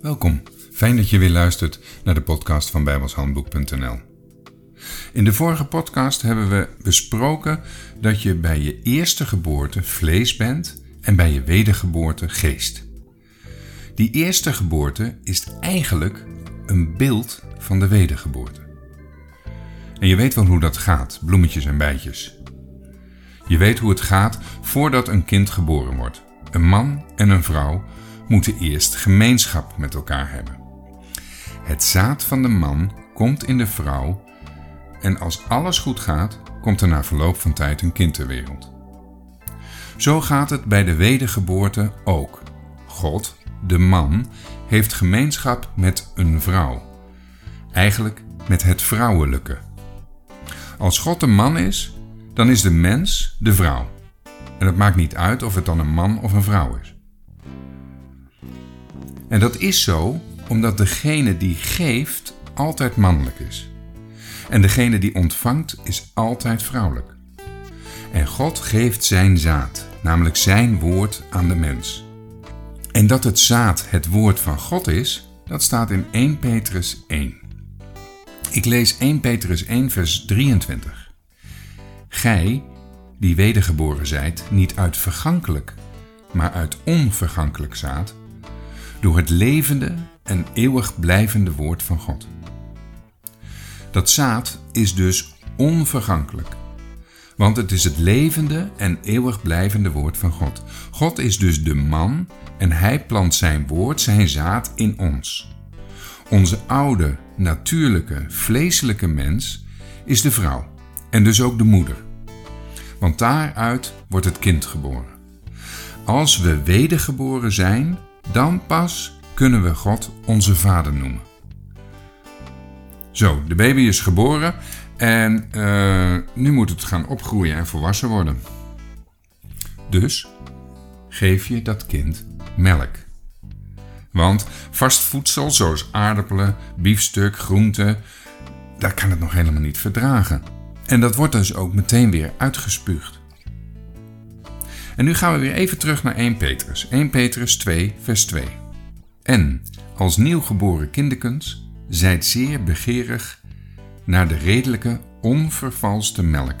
Welkom. Fijn dat je weer luistert naar de podcast van bijbelshandboek.nl. In de vorige podcast hebben we besproken dat je bij je eerste geboorte vlees bent en bij je wedergeboorte geest. Die eerste geboorte is eigenlijk een beeld van de wedergeboorte. En je weet wel hoe dat gaat, bloemetjes en bijtjes. Je weet hoe het gaat voordat een kind geboren wordt. Een man en een vrouw moeten eerst gemeenschap met elkaar hebben. Het zaad van de man komt in de vrouw en als alles goed gaat, komt er na verloop van tijd een kind ter wereld. Zo gaat het bij de wedergeboorte ook. God, de man, heeft gemeenschap met een vrouw. Eigenlijk met het vrouwelijke. Als God de man is, dan is de mens de vrouw. En het maakt niet uit of het dan een man of een vrouw is. En dat is zo omdat degene die geeft altijd mannelijk is. En degene die ontvangt is altijd vrouwelijk. En God geeft zijn zaad, namelijk zijn woord aan de mens. En dat het zaad het woord van God is, dat staat in 1 Petrus 1. Ik lees 1 Petrus 1, vers 23. Gij, die wedergeboren zijt, niet uit vergankelijk, maar uit onvergankelijk zaad, door het levende en eeuwig blijvende woord van God. Dat zaad is dus onvergankelijk, want het is het levende en eeuwig blijvende woord van God. God is dus de man en hij plant zijn woord, zijn zaad in ons. Onze oude, natuurlijke, vleeselijke mens is de vrouw en dus ook de moeder. Want daaruit wordt het kind geboren. Als we wedergeboren zijn, dan pas kunnen we God onze Vader noemen. Zo, de baby is geboren en uh, nu moet het gaan opgroeien en volwassen worden. Dus geef je dat kind melk. Want vast voedsel zoals aardappelen, biefstuk, groenten, daar kan het nog helemaal niet verdragen. En dat wordt dus ook meteen weer uitgespuugd. En nu gaan we weer even terug naar 1 Petrus. 1 Petrus 2, vers 2. En als nieuwgeboren kinderkens zijt zeer begeerig naar de redelijke, onvervalste melk,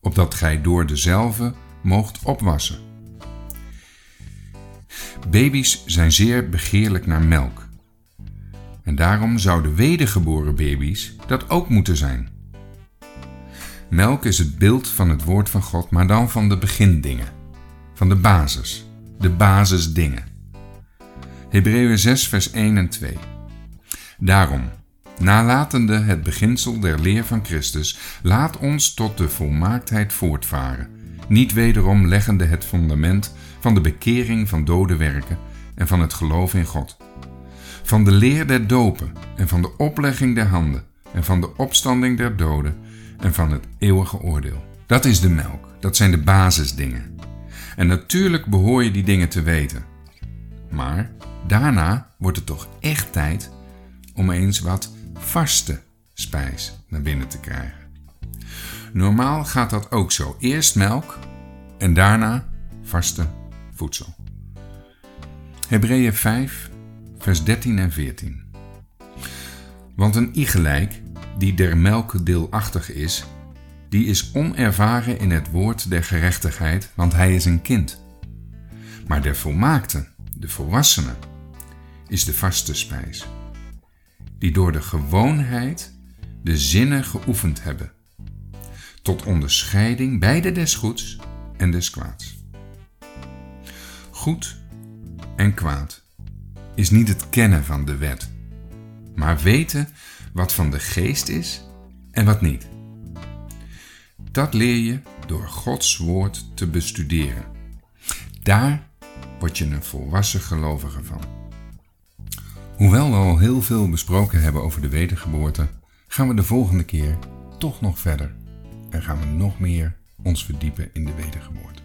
opdat gij door dezelfde moogt opwassen. Baby's zijn zeer begeerlijk naar melk. En daarom zouden wedergeboren baby's dat ook moeten zijn. Melk is het beeld van het woord van God, maar dan van de begindingen, van de basis, de basisdingen. Hebreeën 6, vers 1 en 2. Daarom, nalatende het beginsel der leer van Christus, laat ons tot de volmaaktheid voortvaren, niet wederom leggende het fundament van de bekering van dode werken en van het geloof in God, van de leer der dopen en van de oplegging der handen en van de opstanding der doden en van het eeuwige oordeel. Dat is de melk, dat zijn de basisdingen. En natuurlijk behoor je die dingen te weten. Maar daarna wordt het toch echt tijd om eens wat vaste spijs naar binnen te krijgen. Normaal gaat dat ook zo. Eerst melk en daarna vaste voedsel. Hebreeën 5, vers 13 en 14. Want een igelijk, die der melk deelachtig is, die is onervaren in het woord der gerechtigheid, want hij is een kind. Maar der volmaakte, de volwassene, is de vaste spijs, die door de gewoonheid de zinnen geoefend hebben, tot onderscheiding beide des goeds en des kwaads. Goed en kwaad is niet het kennen van de wet, maar weten wat van de geest is en wat niet. Dat leer je door Gods woord te bestuderen. Daar word je een volwassen gelovige van. Hoewel we al heel veel besproken hebben over de wedergeboorte, gaan we de volgende keer toch nog verder en gaan we nog meer ons verdiepen in de wedergeboorte.